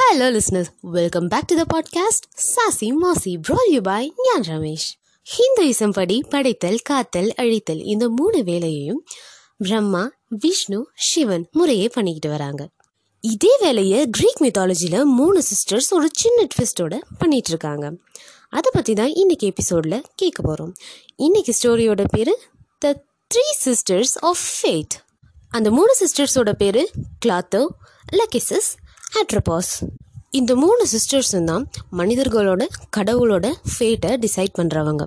Hello listeners welcome back to the podcast sassy மாசி brought to Gyan Ramesh Hinduism படி படைத்தல் காத்தல் அழித்தல் இந்த மூணு வேலையையும் பிரம்மா விஷ்ணு சிவன் முறையே பண்ணிக்கிட்டு வராங்க. இதே வேலையை கிரீக் மித்தாலஜியில் மூணு சிஸ்டர்ஸ் ஒரு சின்ன ட்விஸ்டோட பண்ணிட்டு இருக்காங்க. அதை பற்றி தான் இன்னைக்கு எபிசோடில் கேட்க போகிறோம் இன்னைக்கு ஸ்டோரியோட பேர் the three sisters of fate அந்த மூணு சிஸ்டர்ஸோட பேர் கிளாத்தோ லக்கிசஸ் ஆட்ரபாஸ் இந்த மூணு சிஸ்டர்ஸும் தான் மனிதர்களோட கடவுளோட ஃபேட்டை டிசைட் பண்ணுறவங்க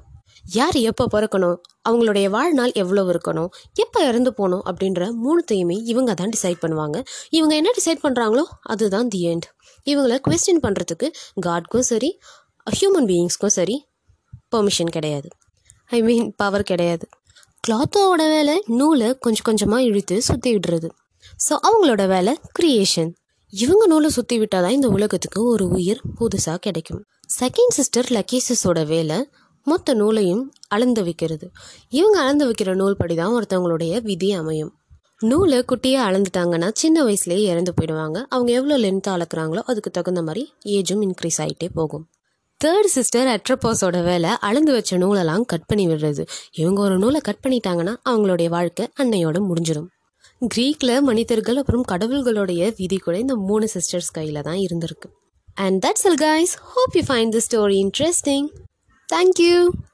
யார் எப்போ பிறக்கணும் அவங்களுடைய வாழ்நாள் எவ்வளோ இருக்கணும் எப்போ இறந்து போகணும் அப்படின்ற மூணுத்தையுமே இவங்க தான் டிசைட் பண்ணுவாங்க. இவங்க என்ன டிசைட் பண்ணுறாங்களோ அதுதான் தி எண்ட் இவங்கள கொஸ்டின் பண்ணுறதுக்கு காட்க்கும் சரி ஹியூமன் பீயிங்ஸ்க்கும் சரி பெர்மிஷன் கிடையாது. ஐ மீன் பவர் கிடையாது. கிளாத்தோட வேலை நூலை கொஞ்சம் கொஞ்சமாக இழுத்து சுற்றி விடுறது. ஸோ அவங்களோட வேலை கிரியேஷன் இவங்க நூலை சுற்றி விட்டால் தான் இந்த உலகத்துக்கு ஒரு உயிர் புதுசாக கிடைக்கும். செகண்ட் சிஸ்டர் லக்கீசஸோட வேலை மொத்த நூலையும் அளந்து வைக்கிறது. இவங்க அளந்து வைக்கிற நூல் படி தான் ஒருத்தவங்களுடைய விதி அமையும். நூலை குட்டியாக அளந்துட்டாங்கன்னா சின்ன வயசுலேயே இறந்து போயிடுவாங்க. அவங்க எவ்வளோ லென்த்தாக அளக்குறாங்களோ அதுக்கு தகுந்த மாதிரி ஏஜும் இன்க்ரீஸ் ஆகிட்டே போகும். தேர்ட் சிஸ்டர் அட்ரப்பாஸோட வேலை அளந்து வச்ச நூலெல்லாம் கட் பண்ணி விடுறது. இவங்க ஒரு நூலை கட் பண்ணிட்டாங்கன்னா அவங்களுடைய வாழ்க்கை அன்னையோட முடிஞ்சிடும் க்ரீக்கில் மனிதர்கள் அப்புறம் கடவுள்களுடைய விதி கூட இந்த மூணு சிஸ்டர்ஸ் கையில் தான் இருந்திருக்கு. And that's all guys hope you find the story interesting thank you